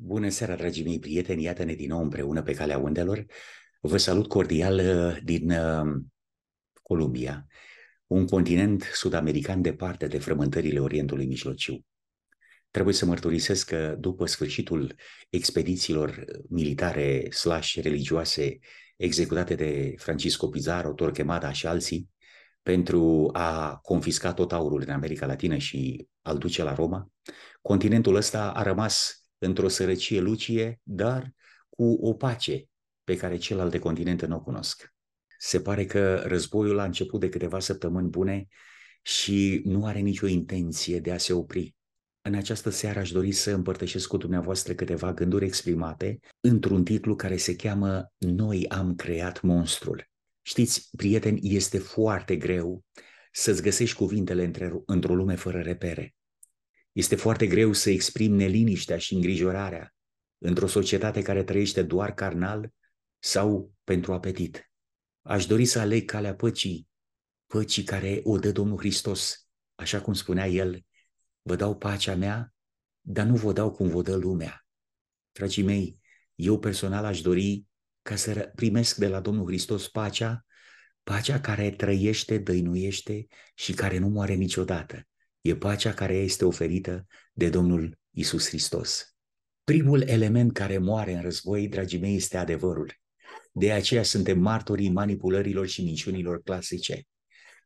Bună seara, dragii mei prieteni! Iată-ne din nou împreună pe calea undelor. Vă salut cordial uh, din uh, Columbia, un continent sud-american departe de frământările Orientului Mijlociu. Trebuie să mărturisesc că după sfârșitul expedițiilor militare slash religioase executate de Francisco Pizarro, Torquemada și alții, pentru a confisca tot aurul în America Latină și al duce la Roma, continentul ăsta a rămas într-o sărăcie lucie, dar cu o pace pe care celelalte continente nu o cunosc. Se pare că războiul a început de câteva săptămâni bune și nu are nicio intenție de a se opri. În această seară aș dori să împărtășesc cu dumneavoastră câteva gânduri exprimate într-un titlu care se cheamă Noi am creat monstrul. Știți, prieteni, este foarte greu să-ți găsești cuvintele într-o lume fără repere. Este foarte greu să exprimi neliniștea și îngrijorarea într-o societate care trăiește doar carnal sau pentru apetit. Aș dori să aleg calea păcii, păcii care o dă Domnul Hristos, așa cum spunea El, vă dau pacea mea, dar nu vă dau cum vă dă lumea. Dragii mei, eu personal aș dori ca să primesc de la Domnul Hristos pacea, pacea care trăiește, dăinuiește și care nu moare niciodată. E pacea care este oferită de Domnul Isus Hristos. Primul element care moare în război, dragii mei, este adevărul. De aceea suntem martorii manipulărilor și minciunilor clasice.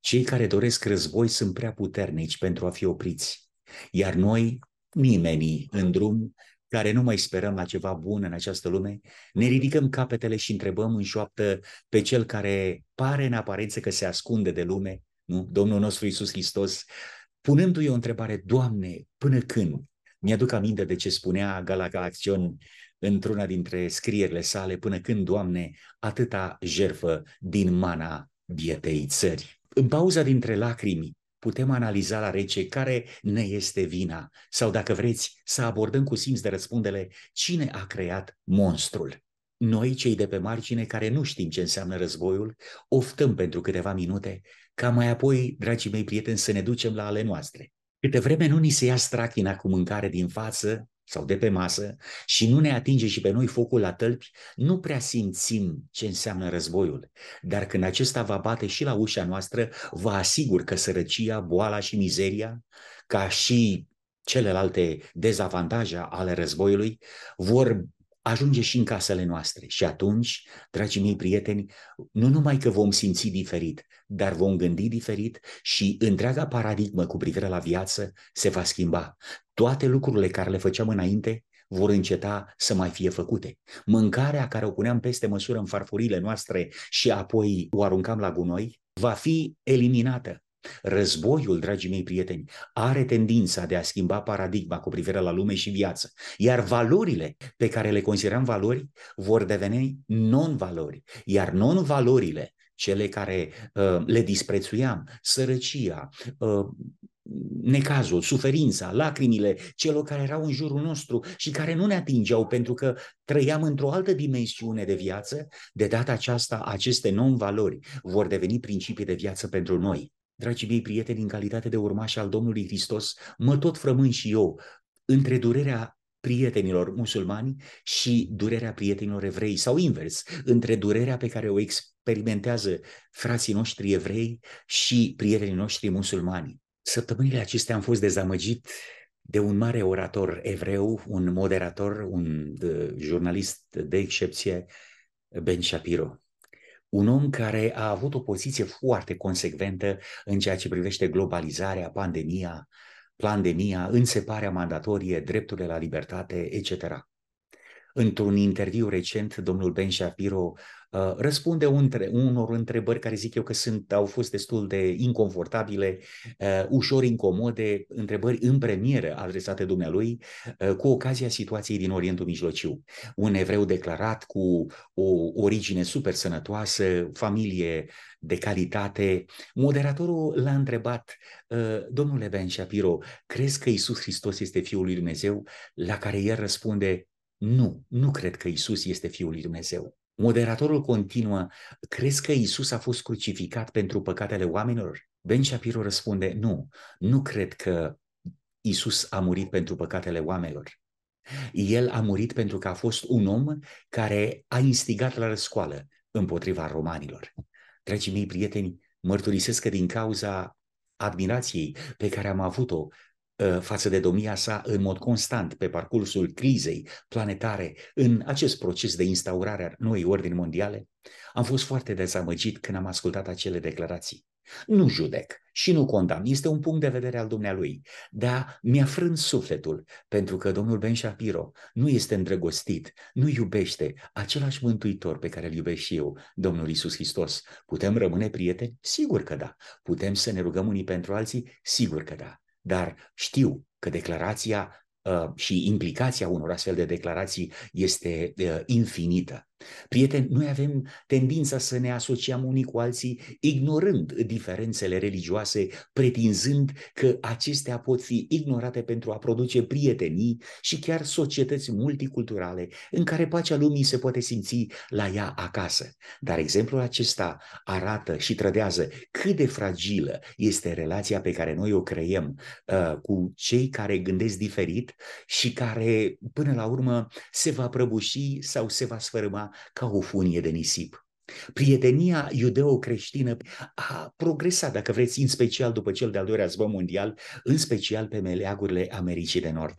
Cei care doresc război sunt prea puternici pentru a fi opriți. Iar noi, nimeni în drum, care nu mai sperăm la ceva bun în această lume, ne ridicăm capetele și întrebăm în șoaptă pe cel care pare în aparență că se ascunde de lume, nu? Domnul nostru Isus Hristos punându-i o întrebare, Doamne, până când? Mi-aduc aminte de ce spunea Galaga Acțion într-una dintre scrierile sale, până când, Doamne, atâta jerfă din mana bietei țări. În pauza dintre lacrimi, putem analiza la rece care ne este vina sau, dacă vreți, să abordăm cu simț de răspundere cine a creat monstrul. Noi, cei de pe margine care nu știm ce înseamnă războiul, oftăm pentru câteva minute ca mai apoi, dragii mei prieteni, să ne ducem la ale noastre. Câte vreme nu ni se ia strachina cu mâncare din față sau de pe masă și nu ne atinge și pe noi focul la tălpi, nu prea simțim ce înseamnă războiul. Dar când acesta va bate și la ușa noastră, vă asigur că sărăcia, boala și mizeria, ca și celelalte dezavantaje ale războiului, vor ajunge și în casele noastre. Și atunci, dragii mei prieteni, nu numai că vom simți diferit, dar vom gândi diferit și întreaga paradigmă cu privire la viață se va schimba. Toate lucrurile care le făceam înainte vor înceta să mai fie făcute. Mâncarea care o puneam peste măsură în farfurile noastre și apoi o aruncam la gunoi, va fi eliminată. Războiul, dragii mei prieteni, are tendința de a schimba paradigma cu privire la lume și viață, iar valorile pe care le considerăm valori vor deveni non-valori, iar non-valorile, cele care uh, le disprețuiam, sărăcia, uh, necazul, suferința, lacrimile celor care erau în jurul nostru și care nu ne atingeau pentru că trăiam într-o altă dimensiune de viață, de data aceasta aceste non-valori vor deveni principii de viață pentru noi. Dragii mei prieteni, în calitate de urmaș al Domnului Hristos, mă tot frământ și eu între durerea prietenilor musulmani și durerea prietenilor evrei sau invers, între durerea pe care o experimentează frații noștri evrei și prietenii noștri musulmani. Săptămânile acestea am fost dezamăgit de un mare orator evreu, un moderator, un jurnalist de excepție, Ben Shapiro un om care a avut o poziție foarte consecventă în ceea ce privește globalizarea, pandemia, pandemia, înțeparea mandatorie, drepturile la libertate, etc. Într-un interviu recent, domnul Ben Shapiro uh, răspunde untre, unor întrebări care zic eu că sunt, au fost destul de inconfortabile, uh, ușor incomode, întrebări în premieră adresate dumnealui uh, cu ocazia situației din Orientul Mijlociu. Un evreu declarat cu o origine super sănătoasă, familie de calitate. Moderatorul l-a întrebat, domnule Ben Shapiro, crezi că Isus Hristos este Fiul lui Dumnezeu? La care el răspunde, nu, nu cred că Isus este Fiul lui Dumnezeu. Moderatorul continuă, crezi că Isus a fost crucificat pentru păcatele oamenilor? Ben Shapiro răspunde, nu, nu cred că Isus a murit pentru păcatele oamenilor. El a murit pentru că a fost un om care a instigat la răscoală împotriva romanilor. Dragii mei prieteni, mărturisesc că din cauza admirației pe care am avut-o uh, față de domnia sa în mod constant pe parcursul crizei planetare în acest proces de instaurare a noii ordini mondiale, am fost foarte dezamăgit când am ascultat acele declarații. Nu judec și nu condamn, este un punct de vedere al dumnealui, dar mi-a frânt sufletul pentru că domnul Ben Shapiro nu este îndrăgostit, nu iubește același mântuitor pe care îl iubesc și eu, Domnul Isus Hristos. Putem rămâne prieteni? Sigur că da. Putem să ne rugăm unii pentru alții? Sigur că da. Dar știu că declarația uh, și implicația unor astfel de declarații este uh, infinită. Prieteni, noi avem tendința să ne asociem unii cu alții ignorând diferențele religioase, pretinzând că acestea pot fi ignorate pentru a produce prietenii și chiar societăți multiculturale în care pacea lumii se poate simți la ea acasă. Dar exemplul acesta arată și trădează cât de fragilă este relația pe care noi o creăm uh, cu cei care gândesc diferit și care până la urmă se va prăbuși sau se va sfărâma ca o funie de nisip. Prietenia iudeo-creștină a progresat, dacă vreți, în special după cel de-al doilea război mondial, în special pe meleagurile Americii de Nord.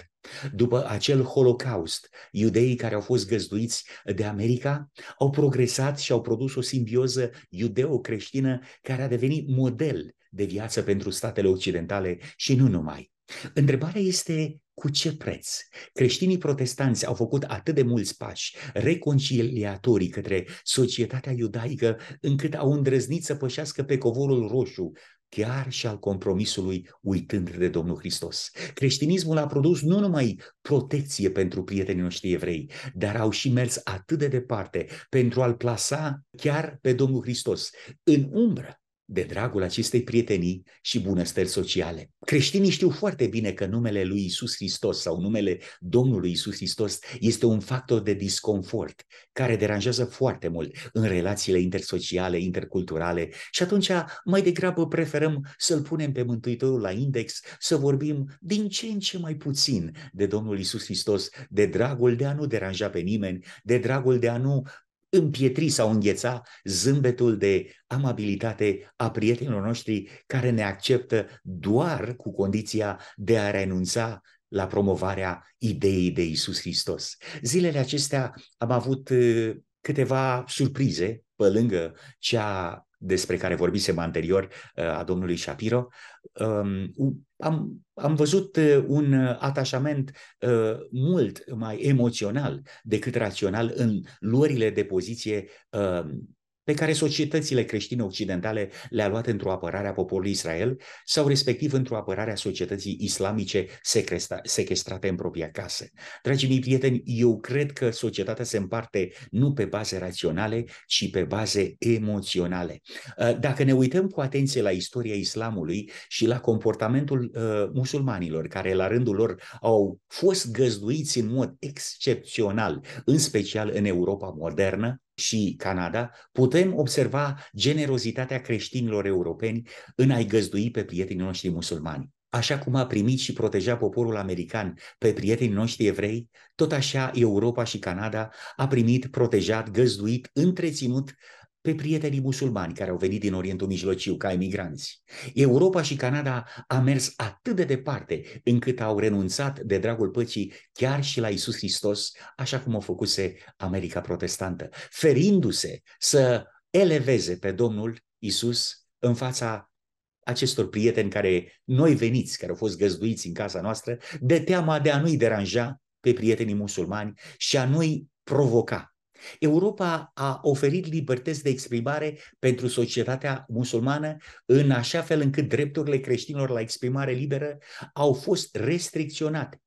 După acel holocaust, iudeii care au fost găzduiți de America au progresat și au produs o simbioză iudeo-creștină care a devenit model de viață pentru statele occidentale și nu numai. Întrebarea este cu ce preț? Creștinii protestanți au făcut atât de mulți pași reconciliatorii către societatea iudaică încât au îndrăznit să pășească pe covorul roșu chiar și al compromisului uitând de Domnul Hristos. Creștinismul a produs nu numai protecție pentru prietenii noștri evrei, dar au și mers atât de departe pentru a-L plasa chiar pe Domnul Hristos în umbră de dragul acestei prietenii și bunăstări sociale. Creștinii știu foarte bine că numele lui Isus Hristos sau numele Domnului Isus Hristos este un factor de disconfort care deranjează foarte mult în relațiile intersociale, interculturale și atunci mai degrabă preferăm să-L punem pe Mântuitorul la index, să vorbim din ce în ce mai puțin de Domnul Isus Hristos, de dragul de a nu deranja pe nimeni, de dragul de a nu împietri sau îngheța zâmbetul de amabilitate a prietenilor noștri care ne acceptă doar cu condiția de a renunța la promovarea ideii de Isus Hristos. Zilele acestea am avut uh, câteva surprize pe lângă cea despre care vorbisem anterior uh, a domnului Shapiro, um, am, am văzut uh, un atașament uh, mult mai emoțional decât rațional în luările de poziție pe care societățile creștine occidentale le-a luat într-o apărare a poporului Israel sau respectiv într-o apărare a societății islamice sequestrate în propria casă. Dragii mei prieteni, eu cred că societatea se împarte nu pe baze raționale, ci pe baze emoționale. Uh, dacă ne uităm cu atenție la istoria islamului și la comportamentul uh, musulmanilor, care la rândul lor au fost găzduiți în mod excepțional, în special în Europa modernă, și Canada, putem observa generozitatea creștinilor europeni în a-i găzdui pe prietenii noștri musulmani. Așa cum a primit și proteja poporul american pe prietenii noștri evrei, tot așa Europa și Canada a primit, protejat, găzduit, întreținut pe prietenii musulmani care au venit din Orientul Mijlociu ca emigranți. Europa și Canada a mers atât de departe încât au renunțat de dragul păcii chiar și la Isus Hristos, așa cum o făcuse America protestantă, ferindu-se să eleveze pe Domnul Isus în fața acestor prieteni care, noi veniți, care au fost găzduiți în casa noastră, de teama de a nu-i deranja pe prietenii musulmani și a nu-i provoca Europa a oferit libertăți de exprimare pentru societatea musulmană în așa fel încât drepturile creștinilor la exprimare liberă au fost restricționate.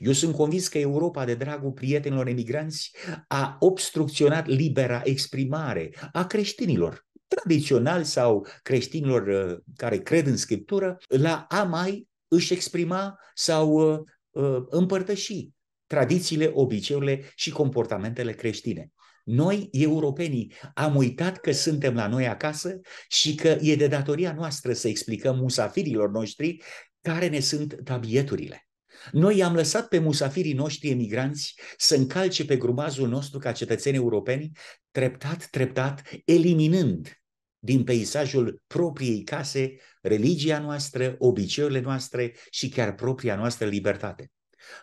Eu sunt convins că Europa, de dragul prietenilor emigranți, a obstrucționat libera exprimare a creștinilor tradiționali sau creștinilor uh, care cred în Scriptură, la a mai își exprima sau uh, uh, împărtăși tradițiile, obiceiurile și comportamentele creștine. Noi, europenii, am uitat că suntem la noi acasă și că e de datoria noastră să explicăm musafirilor noștri care ne sunt tabieturile. Noi i-am lăsat pe musafirii noștri emigranți să încalce pe grumazul nostru ca cetățeni europeni, treptat, treptat, eliminând din peisajul propriei case religia noastră, obiceiurile noastre și chiar propria noastră libertate.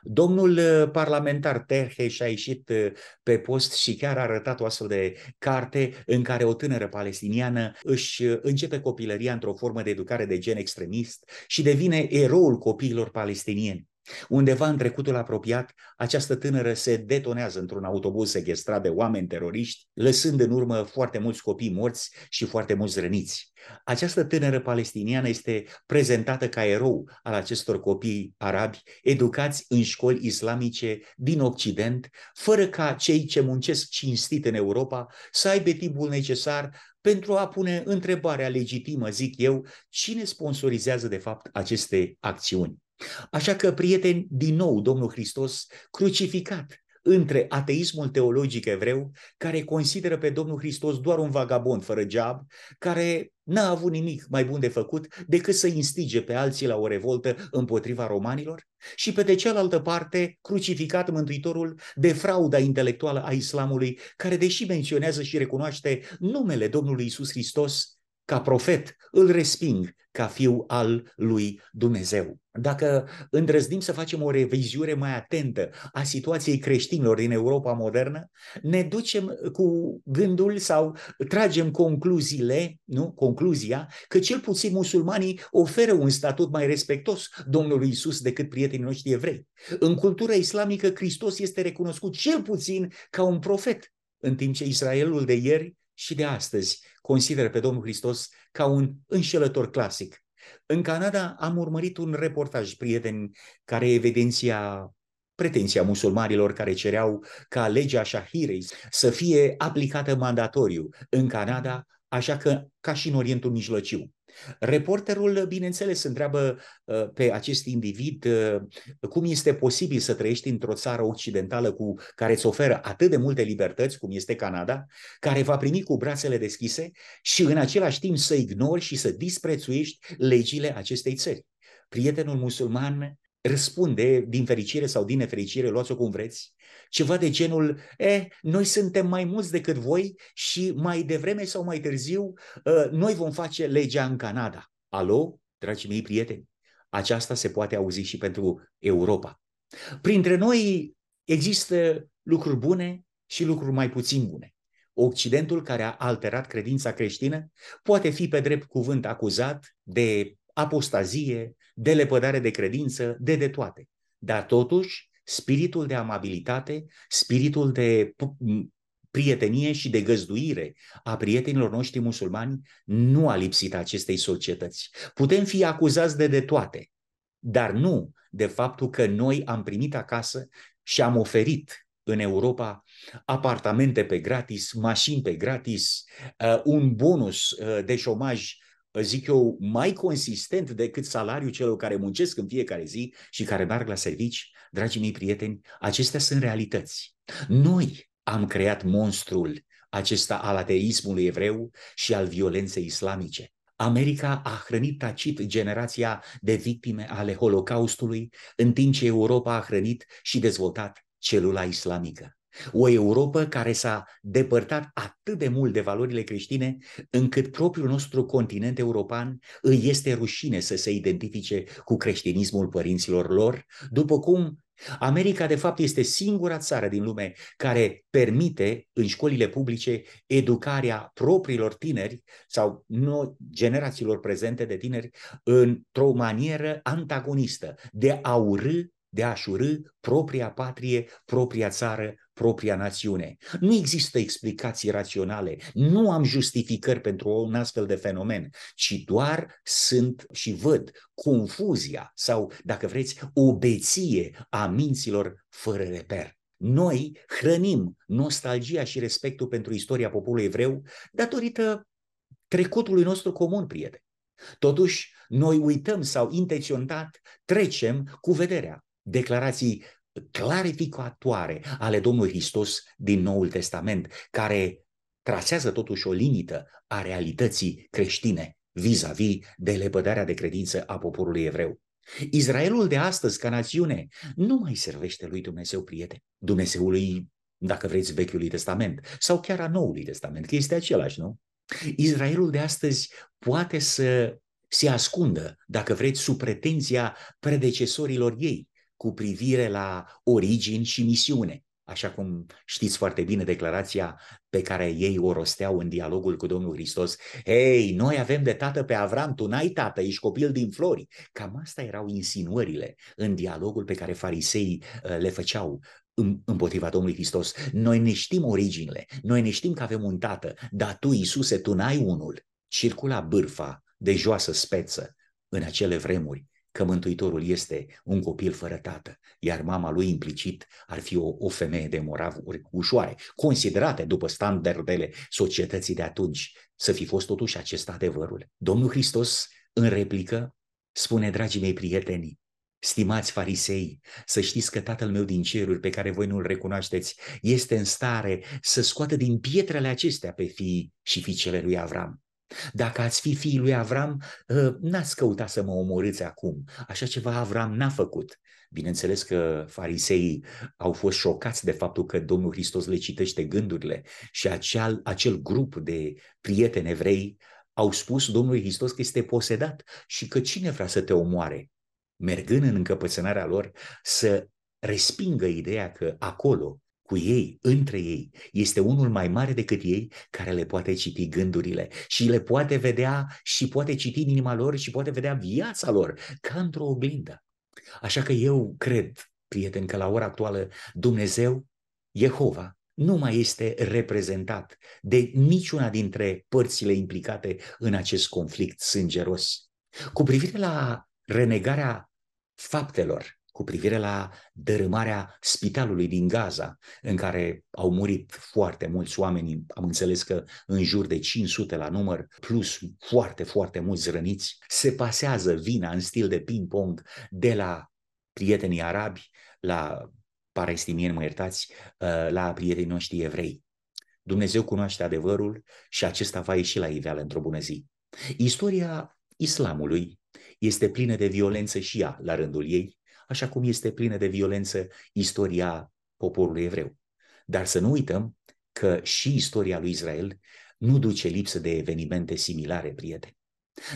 Domnul uh, parlamentar Terhe și-a ieșit uh, pe post și chiar a arătat o astfel de carte în care o tânără palestiniană își uh, începe copilăria într-o formă de educare de gen extremist și devine eroul copiilor palestinieni. Undeva în trecutul apropiat, această tânără se detonează într-un autobuz sequestrat de oameni teroriști, lăsând în urmă foarte mulți copii morți și foarte mulți răniți. Această tânără palestiniană este prezentată ca erou al acestor copii arabi educați în școli islamice din Occident, fără ca cei ce muncesc cinstit în Europa să aibă timpul necesar pentru a pune întrebarea legitimă, zic eu, cine sponsorizează de fapt aceste acțiuni. Așa că, prieteni, din nou Domnul Hristos crucificat între ateismul teologic evreu, care consideră pe Domnul Hristos doar un vagabond fără geab, care n-a avut nimic mai bun de făcut decât să instige pe alții la o revoltă împotriva romanilor, și pe de cealaltă parte crucificat Mântuitorul de frauda intelectuală a islamului, care deși menționează și recunoaște numele Domnului Isus Hristos, ca profet, îl resping ca fiu al lui Dumnezeu. Dacă îndrăznim să facem o reviziune mai atentă a situației creștinilor din Europa modernă, ne ducem cu gândul sau tragem concluziile, nu? concluzia, că cel puțin musulmanii oferă un statut mai respectos Domnului Isus decât prietenii noștri evrei. În cultura islamică, Hristos este recunoscut cel puțin ca un profet, în timp ce Israelul de ieri și de astăzi consideră pe Domnul Hristos ca un înșelător clasic. În Canada am urmărit un reportaj, prieteni, care evidenția pretenția musulmanilor care cereau ca legea Shahirei să fie aplicată mandatoriu în Canada, așa că ca și în Orientul Mijlociu. Reporterul, bineînțeles, întreabă uh, pe acest individ uh, cum este posibil să trăiești într-o țară occidentală cu care îți oferă atât de multe libertăți, cum este Canada, care va primi cu brațele deschise și în același timp să ignori și să disprețuiești legile acestei țări. Prietenul musulman răspunde, din fericire sau din nefericire, luați-o cum vreți, ceva de genul, e, noi suntem mai mulți decât voi și mai devreme sau mai târziu ă, noi vom face legea în Canada. Alo, dragii mei prieteni, aceasta se poate auzi și pentru Europa. Printre noi există lucruri bune și lucruri mai puțin bune. Occidentul care a alterat credința creștină poate fi pe drept cuvânt acuzat de apostazie, de lepădare de credință, de de toate. Dar totuși, spiritul de amabilitate, spiritul de prietenie și de găzduire a prietenilor noștri musulmani nu a lipsit acestei societăți. Putem fi acuzați de de toate, dar nu de faptul că noi am primit acasă și am oferit în Europa apartamente pe gratis, mașini pe gratis, uh, un bonus uh, de șomaj zic eu, mai consistent decât salariul celor care muncesc în fiecare zi și care merg la servici, dragii mei prieteni, acestea sunt realități. Noi am creat monstrul acesta al ateismului evreu și al violenței islamice. America a hrănit tacit generația de victime ale Holocaustului, în timp ce Europa a hrănit și dezvoltat celula islamică. O Europa care s-a depărtat atât de mult de valorile creștine, încât propriul nostru continent european îi este rușine să se identifice cu creștinismul părinților lor, după cum America, de fapt, este singura țară din lume care permite în școlile publice educarea propriilor tineri sau nu, generațiilor prezente de tineri într-o manieră antagonistă de a urâ de a-și urâ propria patrie, propria țară, propria națiune. Nu există explicații raționale, nu am justificări pentru un astfel de fenomen, ci doar sunt și văd confuzia sau, dacă vreți, o beție a minților fără reper. Noi hrănim nostalgia și respectul pentru istoria poporului evreu datorită trecutului nostru comun, prieteni. Totuși, noi uităm sau intenționat trecem cu vederea declarații clarificatoare ale Domnului Hristos din Noul Testament, care trasează totuși o limită a realității creștine vis-a-vis de lepădarea de credință a poporului evreu. Israelul de astăzi, ca națiune, nu mai servește lui Dumnezeu, prieten. Dumnezeului, dacă vreți, Vechiului Testament sau chiar a Noului Testament, că este același, nu? Israelul de astăzi poate să se ascundă, dacă vreți, sub pretenția predecesorilor ei cu privire la origini și misiune așa cum știți foarte bine declarația pe care ei o rosteau în dialogul cu Domnul Hristos. Hei, noi avem de tată pe Avram, tu n-ai tată, ești copil din flori. Cam asta erau insinuările în dialogul pe care fariseii uh, le făceau împotriva Domnului Hristos. Noi ne știm originile, noi ne știm că avem un tată, dar tu, Iisuse, tu n-ai unul. Circula bârfa de joasă speță în acele vremuri că Mântuitorul este un copil fără tată, iar mama lui implicit ar fi o, o femeie de moravuri ușoare, considerate după standardele societății de atunci, să fi fost totuși acest adevărul. Domnul Hristos, în replică, spune, dragii mei prieteni, Stimați farisei, să știți că Tatăl meu din ceruri, pe care voi nu-l recunoașteți, este în stare să scoată din pietrele acestea pe fii și fiicele lui Avram. Dacă ați fi fiul lui Avram, ă, n-ați căuta să mă omorâți acum. Așa ceva Avram n-a făcut. Bineînțeles că fariseii au fost șocați de faptul că Domnul Hristos le citește gândurile și acel, acel grup de prieteni evrei au spus Domnului Hristos că este posedat și că cine vrea să te omoare? Mergând în încăpățânarea lor să respingă ideea că acolo cu ei, între ei, este unul mai mare decât ei care le poate citi gândurile și le poate vedea și poate citi inima lor și poate vedea viața lor ca într-o oglindă. Așa că eu cred, prieten, că la ora actuală Dumnezeu, Jehova, nu mai este reprezentat de niciuna dintre părțile implicate în acest conflict sângeros. Cu privire la renegarea faptelor cu privire la dărâmarea spitalului din Gaza, în care au murit foarte mulți oameni, am înțeles că în jur de 500 la număr, plus foarte, foarte mulți răniți, se pasează vina în stil de ping-pong de la prietenii arabi la palestinieni, mă iertați, uh, la prietenii noștri evrei. Dumnezeu cunoaște adevărul și acesta va ieși la iveală într-o bună zi. Istoria islamului este plină de violență și ea, la rândul ei, așa cum este plină de violență istoria poporului evreu. Dar să nu uităm că și istoria lui Israel nu duce lipsă de evenimente similare, prieteni.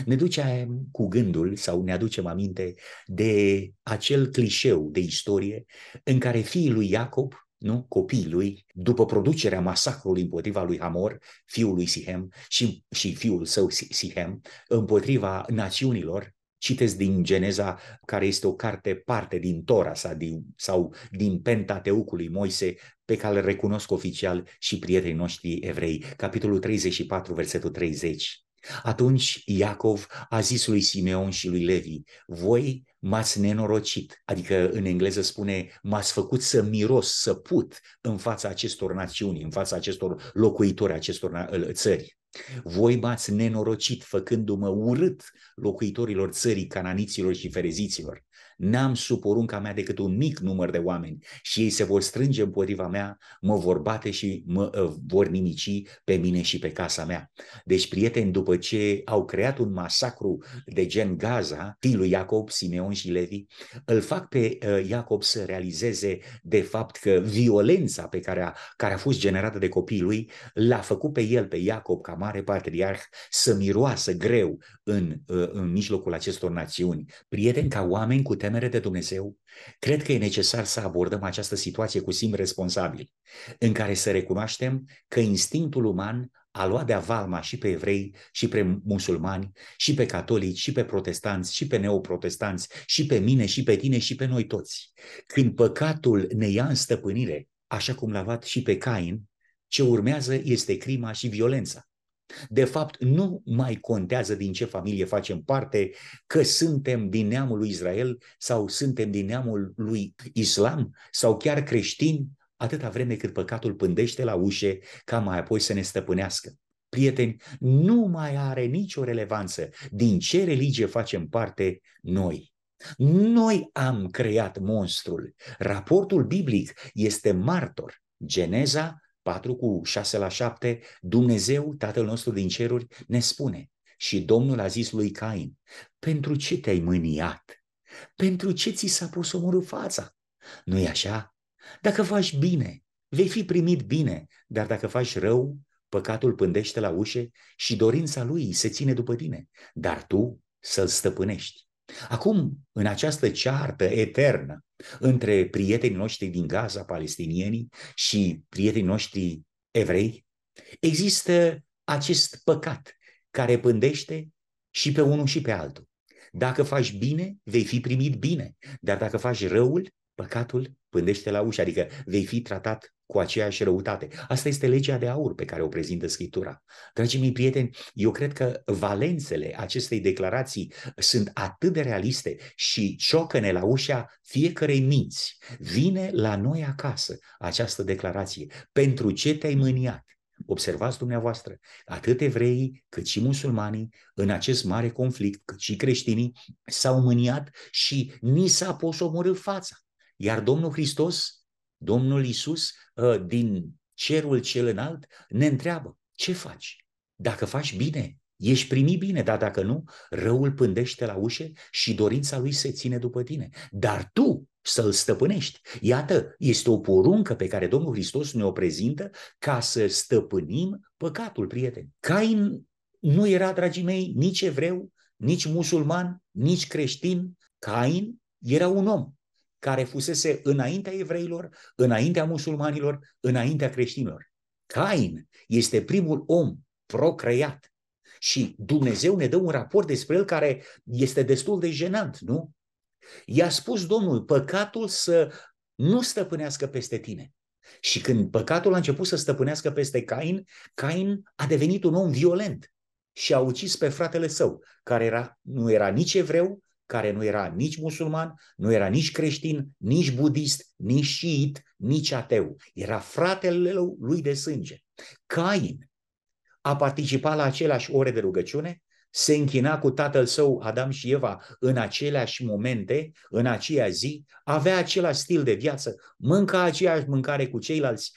Ne duce cu gândul sau ne aducem aminte de acel clișeu de istorie în care fiii lui Iacob, nu, copiii lui, după producerea masacrului împotriva lui Hamor, fiul lui Sihem și, și fiul său Sihem, împotriva națiunilor, Citeți din Geneza, care este o carte parte din Tora sa, din, sau din Pentateucului Moise, pe care îl recunosc oficial și prietenii noștri evrei. Capitolul 34, versetul 30. Atunci Iacov a zis lui Simeon și lui Levi, voi m-ați nenorocit, adică în engleză spune m-ați făcut să miros, să put în fața acestor națiuni, în fața acestor locuitori acestor țări. Voi m-ați nenorocit făcându-mă urât locuitorilor țării cananiților și fereziților. N-am sub porunca mea decât un mic număr de oameni și ei se vor strânge împotriva mea, mă vor bate și mă uh, vor nimici pe mine și pe casa mea. Deci, prieteni, după ce au creat un masacru de gen Gaza, fiul Iacob, Simeon și Levi, îl fac pe uh, Iacob să realizeze de fapt că violența pe care a, care a fost generată de copiii lui l-a făcut pe el, pe Iacob, ca mare patriarh, să miroasă greu în, uh, în mijlocul acestor națiuni. Prieteni, ca oameni cu temere de Dumnezeu, cred că e necesar să abordăm această situație cu simți responsabil, în care să recunoaștem că instinctul uman a luat de avalma și pe evrei, și pe musulmani, și pe catolici, și pe protestanți, și pe neoprotestanți, și pe mine, și pe tine, și pe noi toți. Când păcatul ne ia în stăpânire, așa cum l-a luat și pe Cain, ce urmează este crima și violența. De fapt, nu mai contează din ce familie facem parte, că suntem din neamul lui Israel sau suntem din neamul lui Islam sau chiar creștini, atâta vreme cât păcatul pândește la ușe ca mai apoi să ne stăpânească. Prieteni, nu mai are nicio relevanță din ce religie facem parte noi. Noi am creat monstrul. Raportul biblic este martor. Geneza 4 cu 6 la 7, Dumnezeu, Tatăl nostru din ceruri, ne spune și Domnul a zis lui Cain, pentru ce te-ai mâniat? Pentru ce ți s-a pus omorât fața? Nu-i așa? Dacă faci bine, vei fi primit bine, dar dacă faci rău, păcatul pândește la ușe și dorința lui se ține după tine, dar tu să-l stăpânești. Acum, în această ceartă eternă între prietenii noștri din Gaza, palestinienii, și prietenii noștri evrei, există acest păcat care pândește și pe unul și pe altul. Dacă faci bine, vei fi primit bine, dar dacă faci răul, păcatul pândește la ușă, adică vei fi tratat cu aceeași răutate. Asta este legea de aur pe care o prezintă Scriptura. Dragii mei prieteni, eu cred că valențele acestei declarații sunt atât de realiste și ciocăne la ușa fiecarei minți. Vine la noi acasă această declarație. Pentru ce te-ai mâniat? Observați dumneavoastră, atât evreii cât și musulmanii în acest mare conflict, cât și creștinii, s-au mâniat și ni s-a posomorât fața. Iar Domnul Hristos, Domnul Isus, ă, din cerul cel înalt, ne întreabă, ce faci? Dacă faci bine, ești primit bine, dar dacă nu, răul pândește la ușe și dorința lui se ține după tine. Dar tu să-l stăpânești. Iată, este o poruncă pe care Domnul Hristos ne-o prezintă ca să stăpânim păcatul, prieteni. Cain nu era, dragii mei, nici evreu, nici musulman, nici creștin. Cain era un om care fusese înaintea evreilor, înaintea musulmanilor, înaintea creștinilor. Cain este primul om procreat și Dumnezeu ne dă un raport despre el care este destul de jenant, nu? I-a spus Domnul, păcatul să nu stăpânească peste tine. Și când păcatul a început să stăpânească peste Cain, Cain a devenit un om violent și a ucis pe fratele său, care era, nu era nici evreu, care nu era nici musulman, nu era nici creștin, nici budist, nici șiit, nici ateu. Era fratele lui de sânge. Cain a participat la aceleași ore de rugăciune, se închina cu tatăl său Adam și Eva în aceleași momente, în aceea zi, avea același stil de viață, mânca aceeași mâncare cu ceilalți.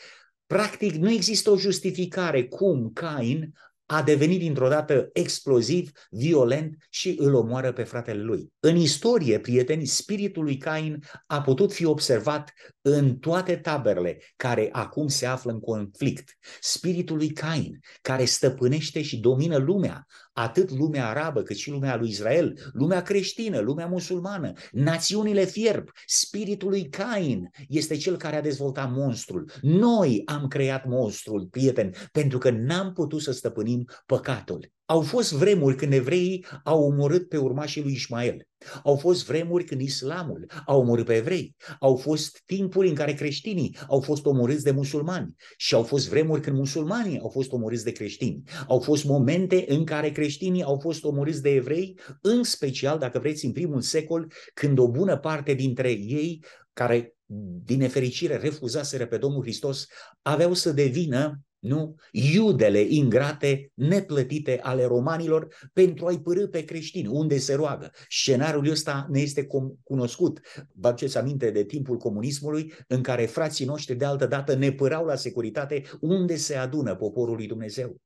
Practic, nu există o justificare cum Cain a devenit dintr-o dată exploziv, violent și îl omoară pe fratele lui. În istorie, prieteni, spiritul lui Cain a putut fi observat în toate taberele care acum se află în conflict. Spiritul lui Cain, care stăpânește și domină lumea, atât lumea arabă cât și lumea lui Israel, lumea creștină, lumea musulmană, națiunile fierb, spiritul lui Cain este cel care a dezvoltat monstrul. Noi am creat monstrul, prieteni, pentru că n-am putut să stăpânim păcatul. Au fost vremuri când evreii au omorât pe urmașii lui Ismael. Au fost vremuri când islamul a omorât pe evrei. Au fost timpuri în care creștinii au fost omorâți de musulmani. Și au fost vremuri când musulmanii au fost omorâți de creștini. Au fost momente în care creștinii au fost omorâți de evrei, în special, dacă vreți, în primul secol, când o bună parte dintre ei care din nefericire refuzaseră pe Domnul Hristos, aveau să devină nu? Iudele ingrate, neplătite ale romanilor pentru a-i părâ pe creștini, unde se roagă. Scenariul ăsta ne este cunoscut. Vă aduceți aminte de timpul comunismului în care frații noștri de altă dată ne părau la securitate unde se adună poporul lui Dumnezeu.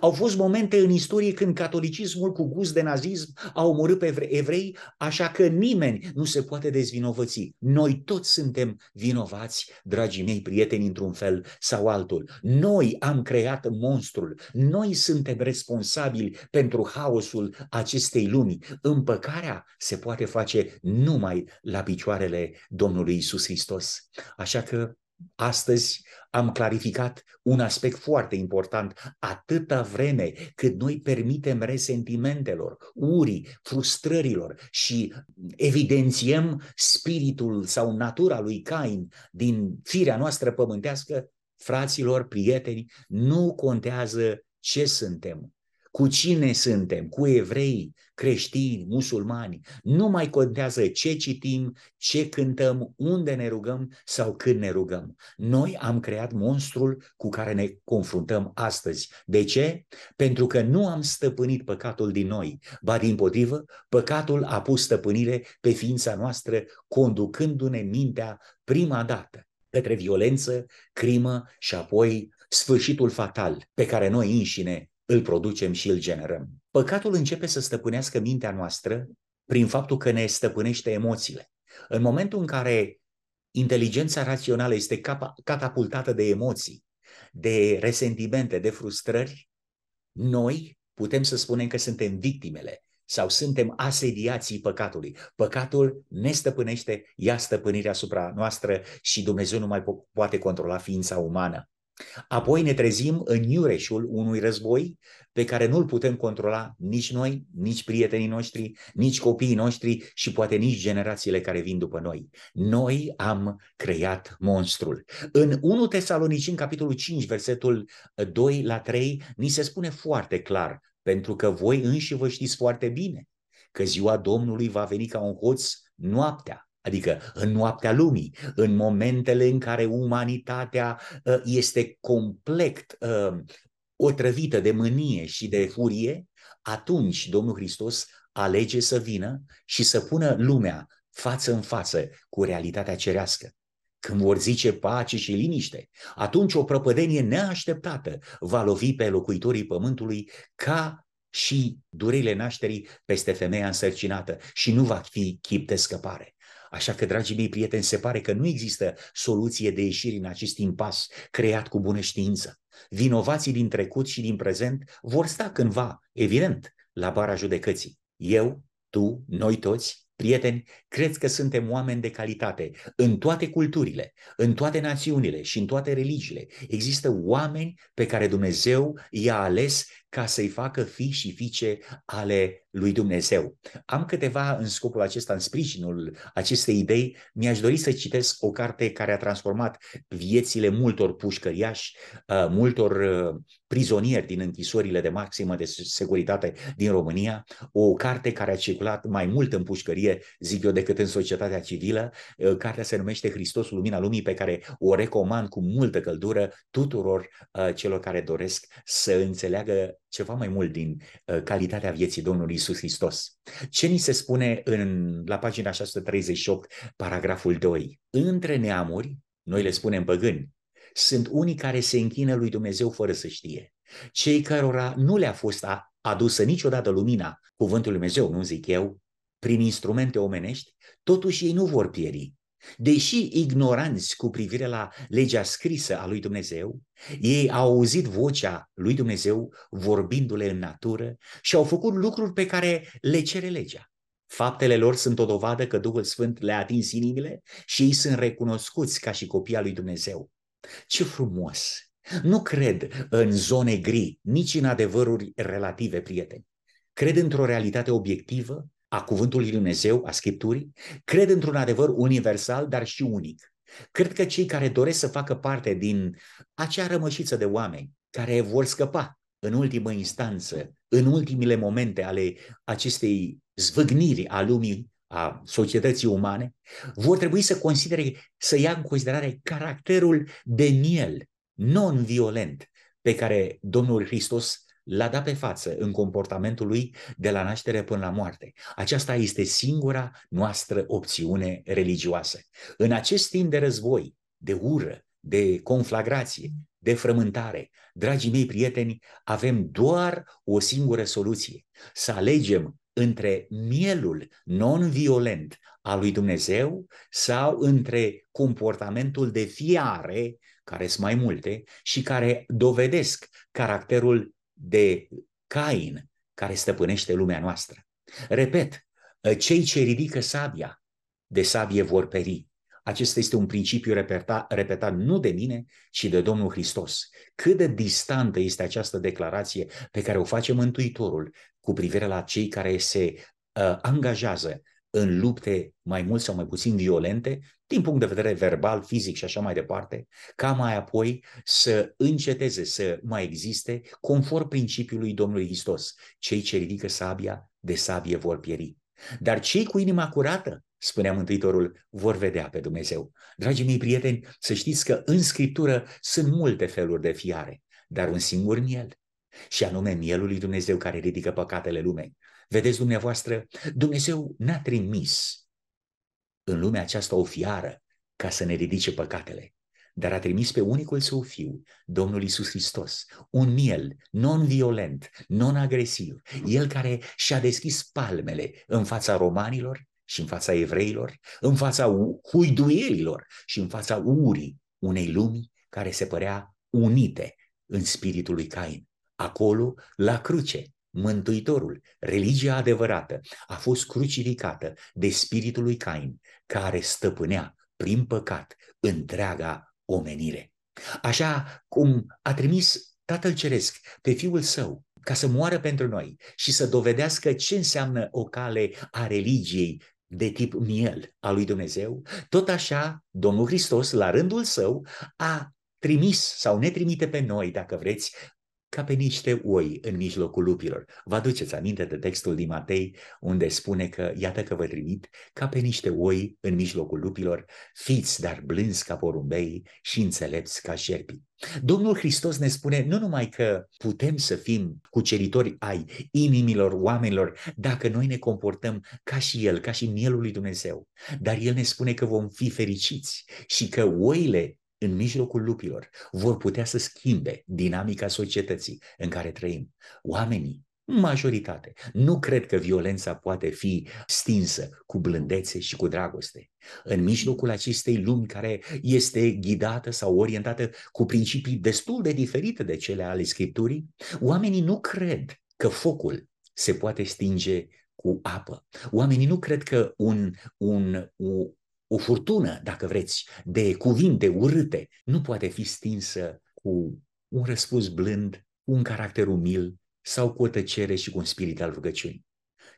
Au fost momente în istorie când catolicismul cu gust de nazism a omorât pe evrei, așa că nimeni nu se poate dezvinovăți. Noi toți suntem vinovați, dragii mei prieteni, într-un fel sau altul. Noi am creat monstrul. Noi suntem responsabili pentru haosul acestei lumi. Împăcarea se poate face numai la picioarele Domnului Isus Hristos. Așa că Astăzi am clarificat un aspect foarte important. Atâta vreme cât noi permitem resentimentelor, urii, frustrărilor și evidențiem spiritul sau natura lui Cain din firea noastră pământească, fraților, prieteni, nu contează ce suntem, cu cine suntem, cu evrei, creștini, musulmani. Nu mai contează ce citim, ce cântăm, unde ne rugăm sau când ne rugăm. Noi am creat monstrul cu care ne confruntăm astăzi. De ce? Pentru că nu am stăpânit păcatul din noi, ba din potrivă, păcatul a pus stăpânire pe ființa noastră, conducându-ne mintea prima dată către violență, crimă și apoi sfârșitul fatal pe care noi înșine îl producem și îl generăm. Păcatul începe să stăpânească mintea noastră prin faptul că ne stăpânește emoțiile. În momentul în care inteligența rațională este catapultată de emoții, de resentimente, de frustrări, noi putem să spunem că suntem victimele sau suntem asediații păcatului. Păcatul ne stăpânește, ia stăpânirea asupra noastră și Dumnezeu nu mai po- poate controla ființa umană. Apoi ne trezim în iureșul unui război pe care nu-l putem controla nici noi, nici prietenii noștri, nici copiii noștri și poate nici generațiile care vin după noi. Noi am creat monstrul. În 1 Tesalonicin, capitolul 5, versetul 2 la 3, ni se spune foarte clar, pentru că voi înși vă știți foarte bine că ziua Domnului va veni ca un hoț noaptea Adică în noaptea lumii, în momentele în care umanitatea ă, este complet ă, otrăvită de mânie și de furie, atunci Domnul Hristos alege să vină și să pună lumea față în față cu realitatea cerească. Când vor zice pace și liniște, atunci o prăpădenie neașteptată va lovi pe locuitorii pământului ca și durerile nașterii peste femeia însărcinată și nu va fi chip de scăpare. Așa că, dragii mei prieteni, se pare că nu există soluție de ieșire în acest impas creat cu bună știință. Vinovații din trecut și din prezent vor sta cândva, evident, la bara judecății. Eu, tu, noi toți, prieteni, cred că suntem oameni de calitate. În toate culturile, în toate națiunile și în toate religiile există oameni pe care Dumnezeu i-a ales ca să-i facă fi și fiice ale lui Dumnezeu. Am câteva în scopul acesta, în sprijinul acestei idei, mi-aș dori să citesc o carte care a transformat viețile multor pușcăriași, uh, multor uh, prizonieri din închisorile de maximă de securitate din România, o carte care a circulat mai mult în pușcărie, zic eu, decât în societatea civilă. Uh, cartea se numește Hristos, Lumina Lumii, pe care o recomand cu multă căldură tuturor celor care doresc să înțeleagă ceva mai mult din uh, calitatea vieții Domnului Isus Hristos. Ce ni se spune în, la pagina 638, paragraful 2? Între neamuri, noi le spunem păgâni, sunt unii care se închină lui Dumnezeu fără să știe. Cei cărora nu le-a fost adusă niciodată lumina cuvântului Dumnezeu, nu zic eu, prin instrumente omenești, totuși ei nu vor pieri, Deși ignoranți cu privire la legea scrisă a lui Dumnezeu, ei au auzit vocea lui Dumnezeu vorbindu-le în natură și au făcut lucruri pe care le cere legea. Faptele lor sunt o dovadă că Duhul Sfânt le-a atins inimile și ei sunt recunoscuți ca și copii al lui Dumnezeu. Ce frumos! Nu cred în zone gri, nici în adevăruri relative, prieteni. Cred într-o realitate obiectivă a cuvântului lui Dumnezeu, a Scripturii, cred într-un adevăr universal, dar și unic. Cred că cei care doresc să facă parte din acea rămășiță de oameni care vor scăpa în ultimă instanță, în ultimile momente ale acestei zvâgniri a lumii, a societății umane, vor trebui să considere, să ia în considerare caracterul de miel non-violent pe care Domnul Hristos l-a dat pe față în comportamentul lui de la naștere până la moarte. Aceasta este singura noastră opțiune religioasă. În acest timp de război, de ură, de conflagrație, de frământare, dragii mei prieteni, avem doar o singură soluție. Să alegem între mielul non-violent al lui Dumnezeu sau între comportamentul de fiare, care sunt mai multe, și care dovedesc caracterul de Cain care stăpânește lumea noastră. Repet, cei ce ridică sabia, de sabie vor peri. Acesta este un principiu repetat, repetat nu de mine, ci de Domnul Hristos. Cât de distantă este această declarație pe care o face Mântuitorul cu privire la cei care se uh, angajează în lupte mai mult sau mai puțin violente, din punct de vedere verbal, fizic și așa mai departe, ca mai apoi să înceteze să mai existe conform principiului Domnului Hristos. Cei ce ridică sabia, de sabie vor pieri. Dar cei cu inima curată, spunea Mântuitorul, vor vedea pe Dumnezeu. Dragii mei prieteni, să știți că în Scriptură sunt multe feluri de fiare, dar un singur miel, și anume mielul lui Dumnezeu care ridică păcatele lumei. Vedeți dumneavoastră, Dumnezeu n-a trimis în lumea aceasta o fiară ca să ne ridice păcatele. dar a trimis pe unicul său fiu, Domnul Isus Hristos, un miel non-violent, non-agresiv, el care și-a deschis palmele în fața romanilor și în fața evreilor, în fața huiduielilor și în fața urii unei lumi care se părea unite în spiritul lui Cain. Acolo, la cruce, Mântuitorul, religia adevărată, a fost crucificată de spiritul lui Cain, care stăpânea prin păcat întreaga omenire. Așa cum a trimis Tatăl Ceresc pe Fiul Său ca să moară pentru noi și să dovedească ce înseamnă o cale a religiei de tip miel a lui Dumnezeu, tot așa Domnul Hristos, la rândul său, a trimis sau ne trimite pe noi, dacă vreți, ca pe niște oi în mijlocul lupilor. Vă aduceți aminte de textul din Matei unde spune că iată că vă trimit ca pe niște oi în mijlocul lupilor, fiți dar blânzi ca porumbei și înțelepți ca șerpii. Domnul Hristos ne spune nu numai că putem să fim cuceritori ai inimilor oamenilor dacă noi ne comportăm ca și El, ca și mielul lui Dumnezeu, dar El ne spune că vom fi fericiți și că oile în mijlocul lupilor vor putea să schimbe dinamica societății în care trăim. Oamenii, majoritate, nu cred că violența poate fi stinsă cu blândețe și cu dragoste. În mijlocul acestei lumi care este ghidată sau orientată cu principii destul de diferite de cele ale Scripturii, oamenii nu cred că focul se poate stinge cu apă. Oamenii nu cred că un, un, un, o furtună, dacă vreți, de cuvinte urâte, nu poate fi stinsă cu un răspuns blând, cu un caracter umil sau cu o tăcere și cu un spirit al rugăciunii.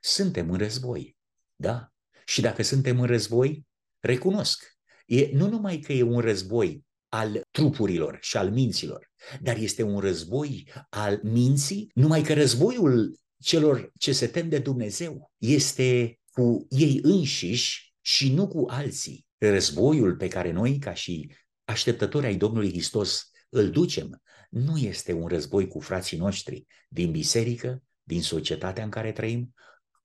Suntem în război, da? Și dacă suntem în război, recunosc, e, nu numai că e un război al trupurilor și al minților, dar este un război al minții, numai că războiul celor ce se tem de Dumnezeu este cu ei înșiși și nu cu alții. Războiul pe care noi, ca și așteptători ai Domnului Hristos, îl ducem, nu este un război cu frații noștri din biserică, din societatea în care trăim,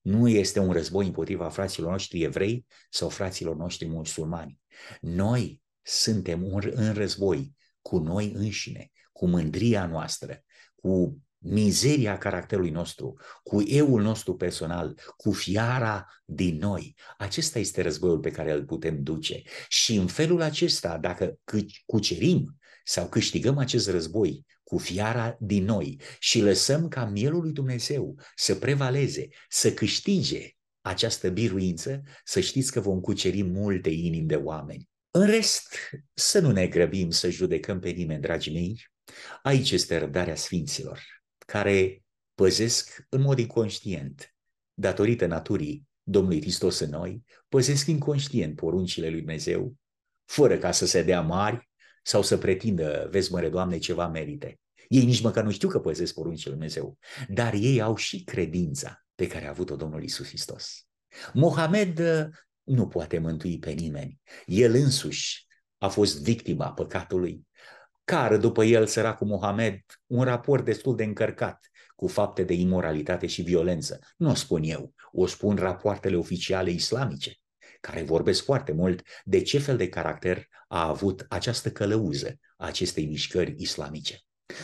nu este un război împotriva fraților noștri evrei sau fraților noștri musulmani. Noi suntem în război cu noi înșine, cu mândria noastră, cu mizeria caracterului nostru, cu euul nostru personal, cu fiara din noi. Acesta este războiul pe care îl putem duce. Și în felul acesta, dacă cucerim sau câștigăm acest război cu fiara din noi și lăsăm ca mielul lui Dumnezeu să prevaleze, să câștige această biruință, să știți că vom cuceri multe inimi de oameni. În rest, să nu ne grăbim să judecăm pe nimeni, dragii mei. Aici este răbdarea sfinților care păzesc în mod inconștient, datorită naturii Domnului Hristos în noi, păzesc inconștient poruncile lui Dumnezeu, fără ca să se dea mari sau să pretindă, vezi măre, Doamne, ceva merite. Ei nici măcar nu știu că păzesc poruncile lui Dumnezeu, dar ei au și credința pe care a avut-o Domnul Isus Hristos. Mohamed uh, nu poate mântui pe nimeni. El însuși a fost victima păcatului, care după el săracul Mohamed un raport destul de încărcat cu fapte de imoralitate și violență. Nu o spun eu, o spun rapoartele oficiale islamice, care vorbesc foarte mult de ce fel de caracter a avut această călăuză a acestei mișcări islamice.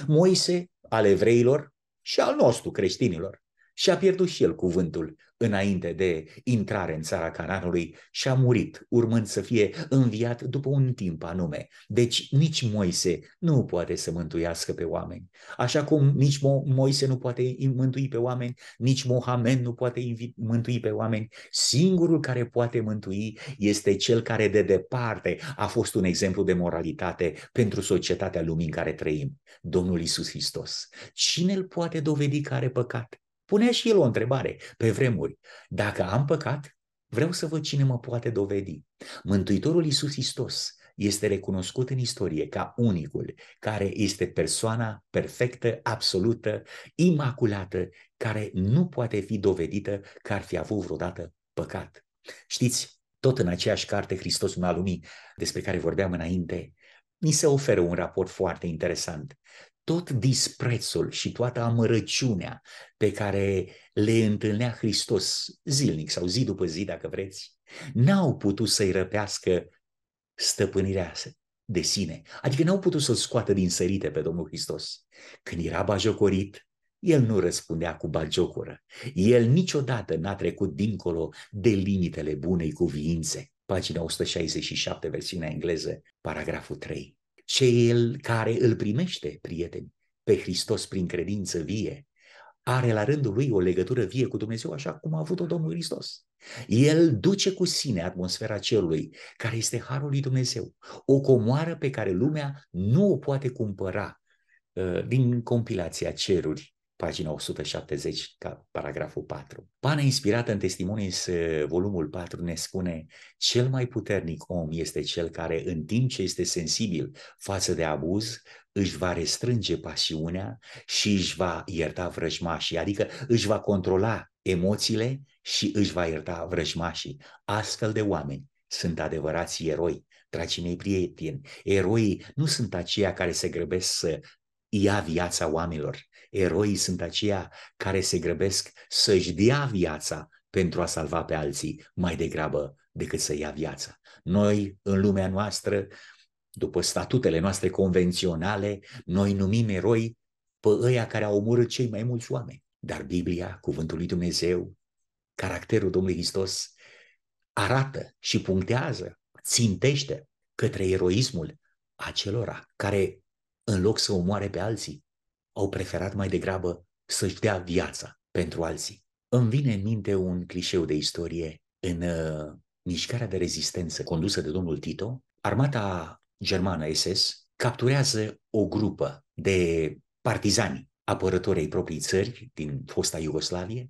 Moise, al evreilor și al nostru creștinilor, și a pierdut și el cuvântul înainte de intrare în țara Cananului și a murit, urmând să fie înviat după un timp anume. Deci nici Moise nu poate să mântuiască pe oameni. Așa cum nici Mo- Moise nu poate mântui pe oameni, nici Mohamed nu poate mântui pe oameni. Singurul care poate mântui este cel care de departe a fost un exemplu de moralitate pentru societatea lumii în care trăim. Domnul Isus Hristos. Cine îl poate dovedi că are păcat? Punea și el o întrebare pe vremuri. Dacă am păcat, vreau să văd cine mă poate dovedi. Mântuitorul Iisus Hristos este recunoscut în istorie ca unicul, care este persoana perfectă, absolută, imaculată, care nu poate fi dovedită că ar fi avut vreodată păcat. Știți, tot în aceeași carte, Hristos al lumii, despre care vorbeam înainte, ni se oferă un raport foarte interesant tot disprețul și toată amărăciunea pe care le întâlnea Hristos zilnic sau zi după zi, dacă vreți, n-au putut să-i răpească stăpânirea de sine. Adică n-au putut să-l scoată din sărite pe Domnul Hristos. Când era bajocorit, el nu răspundea cu bagiocură. El niciodată n-a trecut dincolo de limitele bunei cuviințe. Pagina 167, versiunea engleză, paragraful 3. Cel care îl primește, prieteni, pe Hristos prin credință vie, are la rândul lui o legătură vie cu Dumnezeu, așa cum a avut-o Domnul Hristos. El duce cu sine atmosfera cerului, care este harul lui Dumnezeu, o comoară pe care lumea nu o poate cumpăra uh, din compilația ceruri pagina 170, ca paragraful 4. Pana inspirată în Testimonies, volumul 4, ne spune cel mai puternic om este cel care, în timp ce este sensibil față de abuz, își va restrânge pasiunea și își va ierta vrăjmașii, adică își va controla emoțiile și își va ierta vrăjmașii. Astfel de oameni sunt adevărați eroi, dragii mei prieteni. Eroii nu sunt aceia care se grăbesc să ia viața oamenilor. Eroii sunt aceia care se grăbesc să-și dea viața pentru a salva pe alții mai degrabă decât să ia viața. Noi, în lumea noastră, după statutele noastre convenționale, noi numim eroi pe ăia care au omorât cei mai mulți oameni. Dar Biblia, cuvântul lui Dumnezeu, caracterul Domnului Hristos arată și punctează, țintește către eroismul acelora care, în loc să omoare pe alții, au preferat mai degrabă să-și dea viața pentru alții. Îmi vine în minte un clișeu de istorie în uh, mișcarea de rezistență condusă de domnul Tito, armata germană SS capturează o grupă de partizani apărători ai proprii țări din fosta Iugoslavie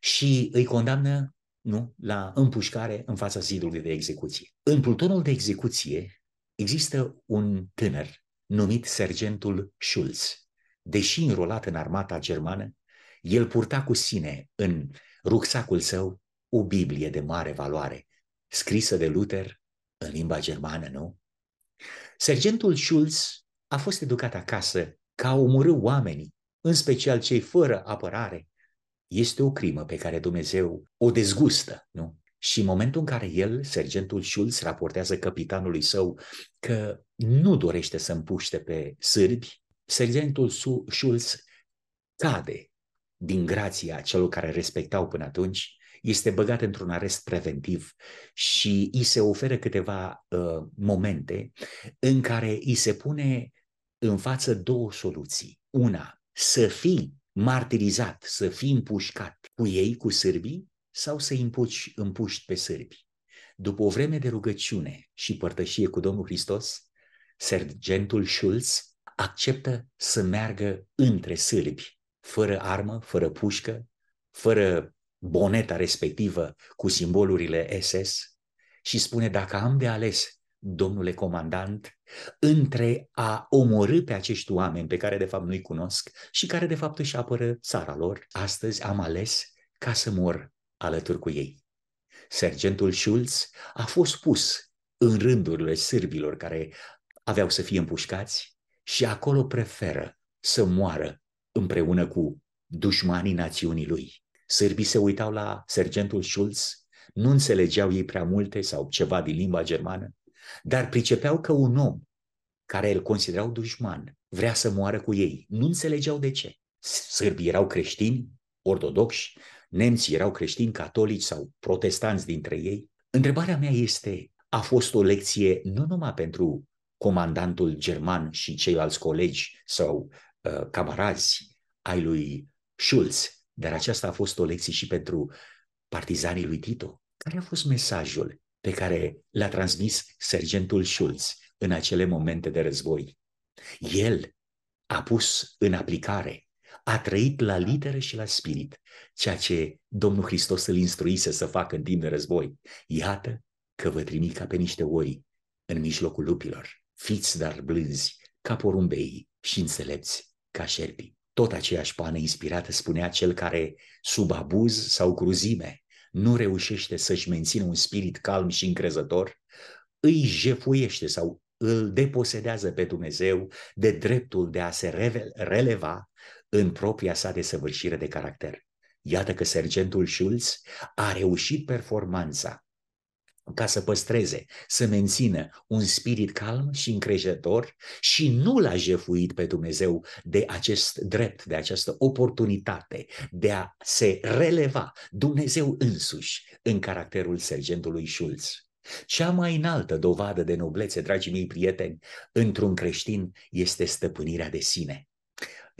și îi condamnă nu, la împușcare în fața zidului de execuție. În plutonul de execuție există un tânăr numit sergentul Schulz. Deși înrolat în armata germană, el purta cu sine în rucsacul său o Biblie de mare valoare, scrisă de Luther în limba germană, nu? Sergentul Schulz a fost educat acasă ca a omorâ oamenii, în special cei fără apărare. Este o crimă pe care Dumnezeu o dezgustă, nu? Și în momentul în care el, sergentul Schulz, raportează capitanului său că nu dorește să împuște pe sârbi, sergentul Schulz cade din grația celor care respectau până atunci este băgat într-un arest preventiv și îi se oferă câteva uh, momente în care îi se pune în față două soluții. Una, să fii martirizat, să fii împușcat cu ei, cu sârbii, sau să împuși, împuști pe sârbi. După o vreme de rugăciune și părtășie cu Domnul Hristos, sergentul Schulz acceptă să meargă între sârbi, fără armă, fără pușcă, fără boneta respectivă cu simbolurile SS și spune dacă am de ales, domnule comandant, între a omorâ pe acești oameni pe care de fapt nu-i cunosc și care de fapt își apără țara lor, astăzi am ales ca să mor alături cu ei. Sergentul Schulz a fost pus în rândurile sârbilor care aveau să fie împușcați și acolo preferă să moară împreună cu dușmanii națiunii lui. Sârbii se uitau la sergentul Schulz, nu înțelegeau ei prea multe sau ceva din limba germană, dar pricepeau că un om care îl considerau dușman vrea să moară cu ei. Nu înțelegeau de ce. Sârbii erau creștini, ortodoxi, nemții erau creștini, catolici sau protestanți dintre ei. Întrebarea mea este, a fost o lecție nu numai pentru comandantul german și ceilalți colegi sau uh, camarazi ai lui Schulz, dar aceasta a fost o lecție și pentru partizanii lui Tito. Care a fost mesajul pe care l-a transmis sergentul Schulz în acele momente de război? El a pus în aplicare, a trăit la literă și la spirit ceea ce Domnul Hristos îl instruise să facă în timp de război. Iată că vă trimit ca pe niște oi în mijlocul lupilor. Fiți dar blânzi ca porumbei și înțelepți ca șerpii. Tot aceeași pană inspirată spunea cel care, sub abuz sau cruzime, nu reușește să-și mențină un spirit calm și încrezător, îi jefuiește sau îl deposedează pe Dumnezeu de dreptul de a se releva în propria sa desăvârșire de caracter. Iată că sergentul Schulz a reușit performanța ca să păstreze, să mențină un spirit calm și încrezător și nu l-a jefuit pe Dumnezeu de acest drept, de această oportunitate de a se releva Dumnezeu însuși în caracterul sergentului Schulz. Cea mai înaltă dovadă de noblețe, dragii mei prieteni, într-un creștin este stăpânirea de sine.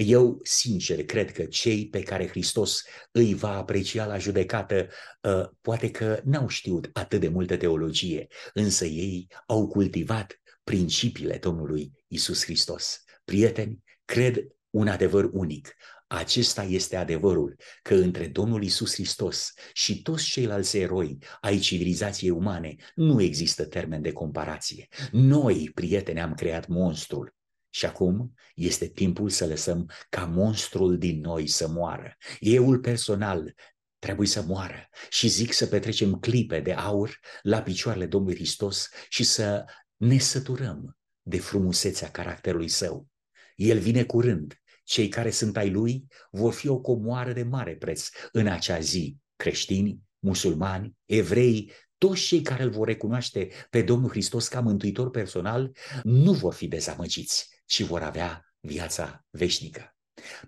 Eu, sincer, cred că cei pe care Hristos îi va aprecia la judecată, uh, poate că n-au știut atât de multă teologie, însă ei au cultivat principiile Domnului Isus Hristos. Prieteni, cred un adevăr unic. Acesta este adevărul, că între Domnul Isus Hristos și toți ceilalți eroi ai civilizației umane nu există termen de comparație. Noi, prieteni, am creat monstrul. Și acum este timpul să lăsăm ca monstrul din noi să moară. Euul personal trebuie să moară și zic să petrecem clipe de aur la picioarele Domnului Hristos și să ne săturăm de frumusețea caracterului său. El vine curând. Cei care sunt ai lui vor fi o comoară de mare preț în acea zi. Creștini, musulmani, evrei, toți cei care îl vor recunoaște pe Domnul Hristos ca mântuitor personal nu vor fi dezamăgiți, ci vor avea viața veșnică.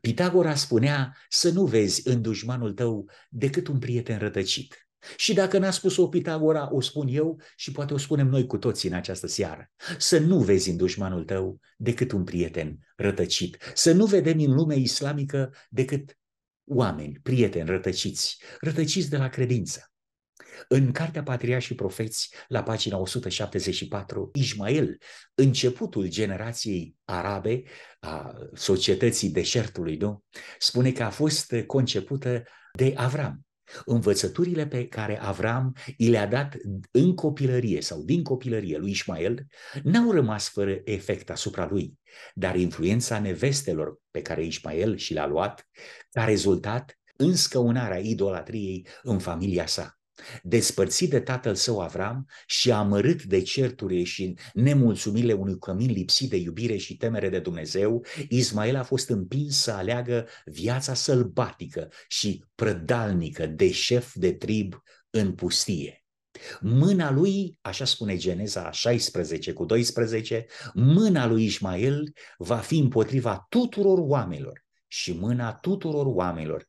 Pitagora spunea să nu vezi în dușmanul tău decât un prieten rătăcit. Și dacă n-a spus-o Pitagora, o spun eu și poate o spunem noi cu toții în această seară. Să nu vezi în dușmanul tău decât un prieten rătăcit. Să nu vedem în lumea islamică decât oameni, prieteni rătăciți, rătăciți de la credință. În Cartea Patria și Profeți, la pagina 174, Ismael, începutul generației arabe, a societății deșertului, nu? spune că a fost concepută de Avram. Învățăturile pe care Avram i le-a dat în copilărie sau din copilărie lui Ismael n-au rămas fără efect asupra lui, dar influența nevestelor pe care Ismael și le-a luat ca rezultat înscăunarea idolatriei în familia sa. Despărțit de tatăl său Avram și amărât de certurile și nemulțumirile unui cămin lipsit de iubire și temere de Dumnezeu, Ismael a fost împins să aleagă viața sălbatică și prădalnică de șef de trib în pustie. Mâna lui, așa spune Geneza 16 cu 12, mâna lui Ismael va fi împotriva tuturor oamenilor și mâna tuturor oamenilor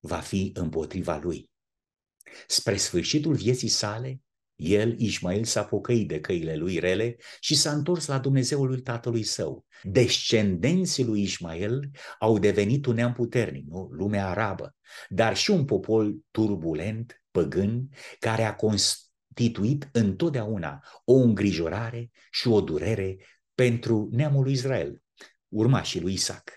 va fi împotriva lui. Spre sfârșitul vieții sale, el, Ismael, s-a pocăit de căile lui rele și s-a întors la Dumnezeul lui tatălui său. Descendenții lui Ismael au devenit un neam puternic, nu? lumea arabă, dar și un popor turbulent, păgân, care a constituit întotdeauna o îngrijorare și o durere pentru neamul lui Israel, urmașii lui Isaac.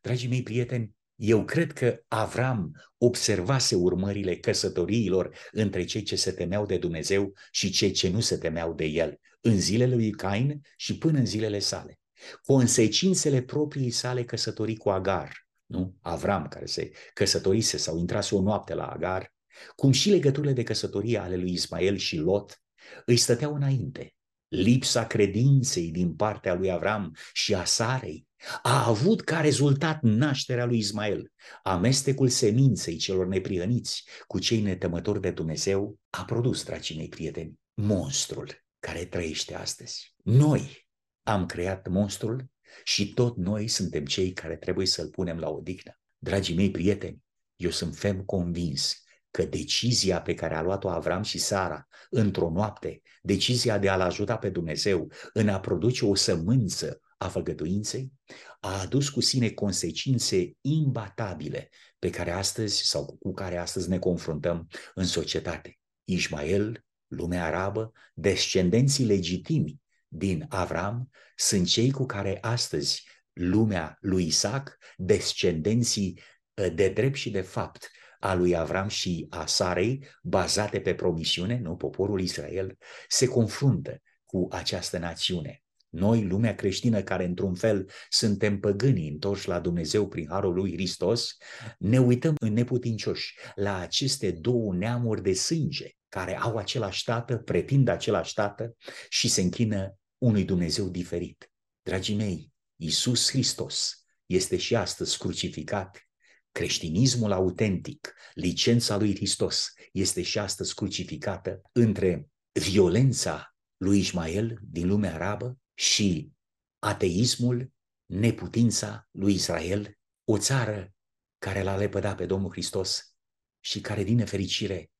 Dragii mei prieteni, eu cred că Avram observase urmările căsătoriilor între cei ce se temeau de Dumnezeu și cei ce nu se temeau de el, în zilele lui Cain și până în zilele sale. Consecințele propriei sale căsătorii cu Agar, nu? Avram, care se căsătorise sau intrase o noapte la Agar, cum și legăturile de căsătorie ale lui Ismael și Lot, îi stăteau înainte. Lipsa credinței din partea lui Avram și a Sarei a avut ca rezultat nașterea lui Ismael. Amestecul seminței celor neprihăniți cu cei netemători de Dumnezeu a produs, dragii mei prieteni, monstrul care trăiește astăzi. Noi am creat monstrul și tot noi suntem cei care trebuie să-l punem la odihnă. Dragii mei prieteni, eu sunt fem convins că decizia pe care a luat-o Avram și Sara într-o noapte, decizia de a-L ajuta pe Dumnezeu în a produce o sămânță a făgăduinței, a adus cu sine consecințe imbatabile pe care astăzi sau cu care astăzi ne confruntăm în societate. Ismael, lumea arabă, descendenții legitimi din Avram sunt cei cu care astăzi lumea lui Isaac, descendenții ă, de drept și de fapt a lui Avram și a Sarei, bazate pe promisiune, nu, poporul Israel, se confruntă cu această națiune. Noi, lumea creștină, care într-un fel suntem păgânii întorși la Dumnezeu prin harul lui Hristos, ne uităm în neputincioși la aceste două neamuri de sânge care au același tată, pretind același tată și se închină unui Dumnezeu diferit. Dragii mei, Iisus Hristos este și astăzi crucificat. Creștinismul autentic, licența lui Hristos, este și astăzi crucificată între violența lui Ismael din lumea arabă și ateismul, neputința lui Israel, o țară care l-a lepădat pe Domnul Hristos și care, din nefericire,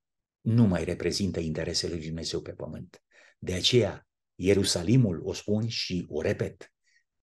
nu mai reprezintă interesele lui Dumnezeu pe pământ. De aceea, Ierusalimul, o spun și o repet,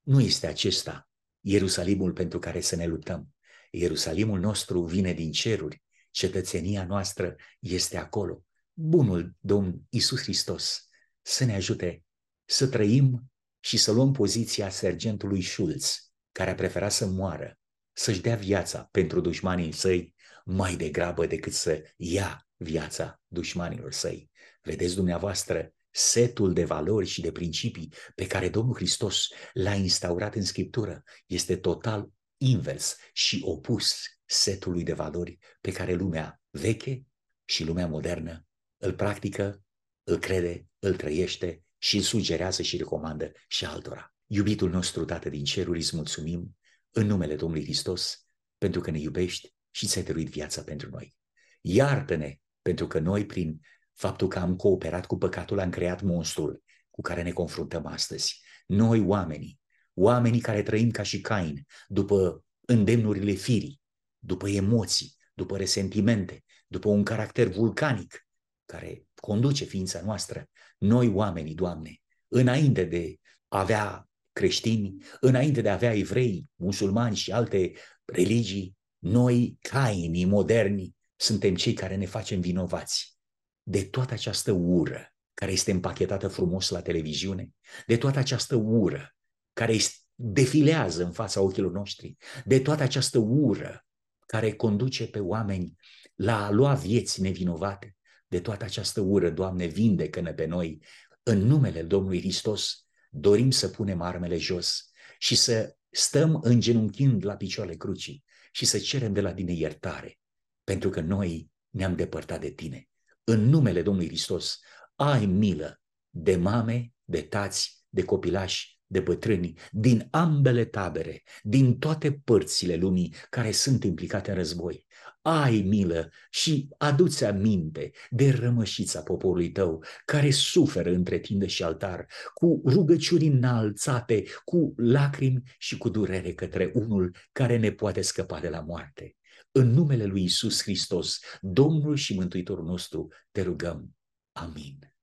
nu este acesta Ierusalimul pentru care să ne luptăm. Ierusalimul nostru vine din ceruri, cetățenia noastră este acolo. Bunul Domn Isus Hristos să ne ajute să trăim și să luăm poziția sergentului Schulz, care a preferat să moară, să-și dea viața pentru dușmanii săi mai degrabă decât să ia viața dușmanilor săi. Vedeți dumneavoastră setul de valori și de principii pe care Domnul Hristos l-a instaurat în Scriptură este total invers și opus setului de valori pe care lumea veche și lumea modernă îl practică, îl crede, îl trăiește și îl sugerează și recomandă și altora. Iubitul nostru, Tată din ceruri, îți mulțumim în numele Domnului Hristos pentru că ne iubești și ți-ai dăruit viața pentru noi. Iartă-ne pentru că noi, prin faptul că am cooperat cu păcatul, am creat monstrul cu care ne confruntăm astăzi. Noi, oamenii, oamenii care trăim ca și Cain, după îndemnurile firii, după emoții, după resentimente, după un caracter vulcanic care conduce ființa noastră, noi oamenii, Doamne, înainte de a avea creștini, înainte de a avea evrei, musulmani și alte religii, noi, cainii moderni, suntem cei care ne facem vinovați de toată această ură care este împachetată frumos la televiziune, de toată această ură care defilează în fața ochilor noștri, de toată această ură care conduce pe oameni la a lua vieți nevinovate, de toată această ură, Doamne, vindecă-ne pe noi. În numele Domnului Hristos dorim să punem armele jos și să stăm îngenunchind la picioarele crucii și să cerem de la tine iertare, pentru că noi ne-am depărtat de tine. În numele Domnului Hristos, ai milă de mame, de tați, de copilași, de bătrâni din ambele tabere, din toate părțile lumii care sunt implicate în război. Ai milă și aduți aminte de rămășița poporului tău care suferă între tine și altar, cu rugăciuni înalțate, cu lacrimi și cu durere către unul care ne poate scăpa de la moarte. În numele lui Isus Hristos, Domnul și Mântuitorul nostru, te rugăm. Amin.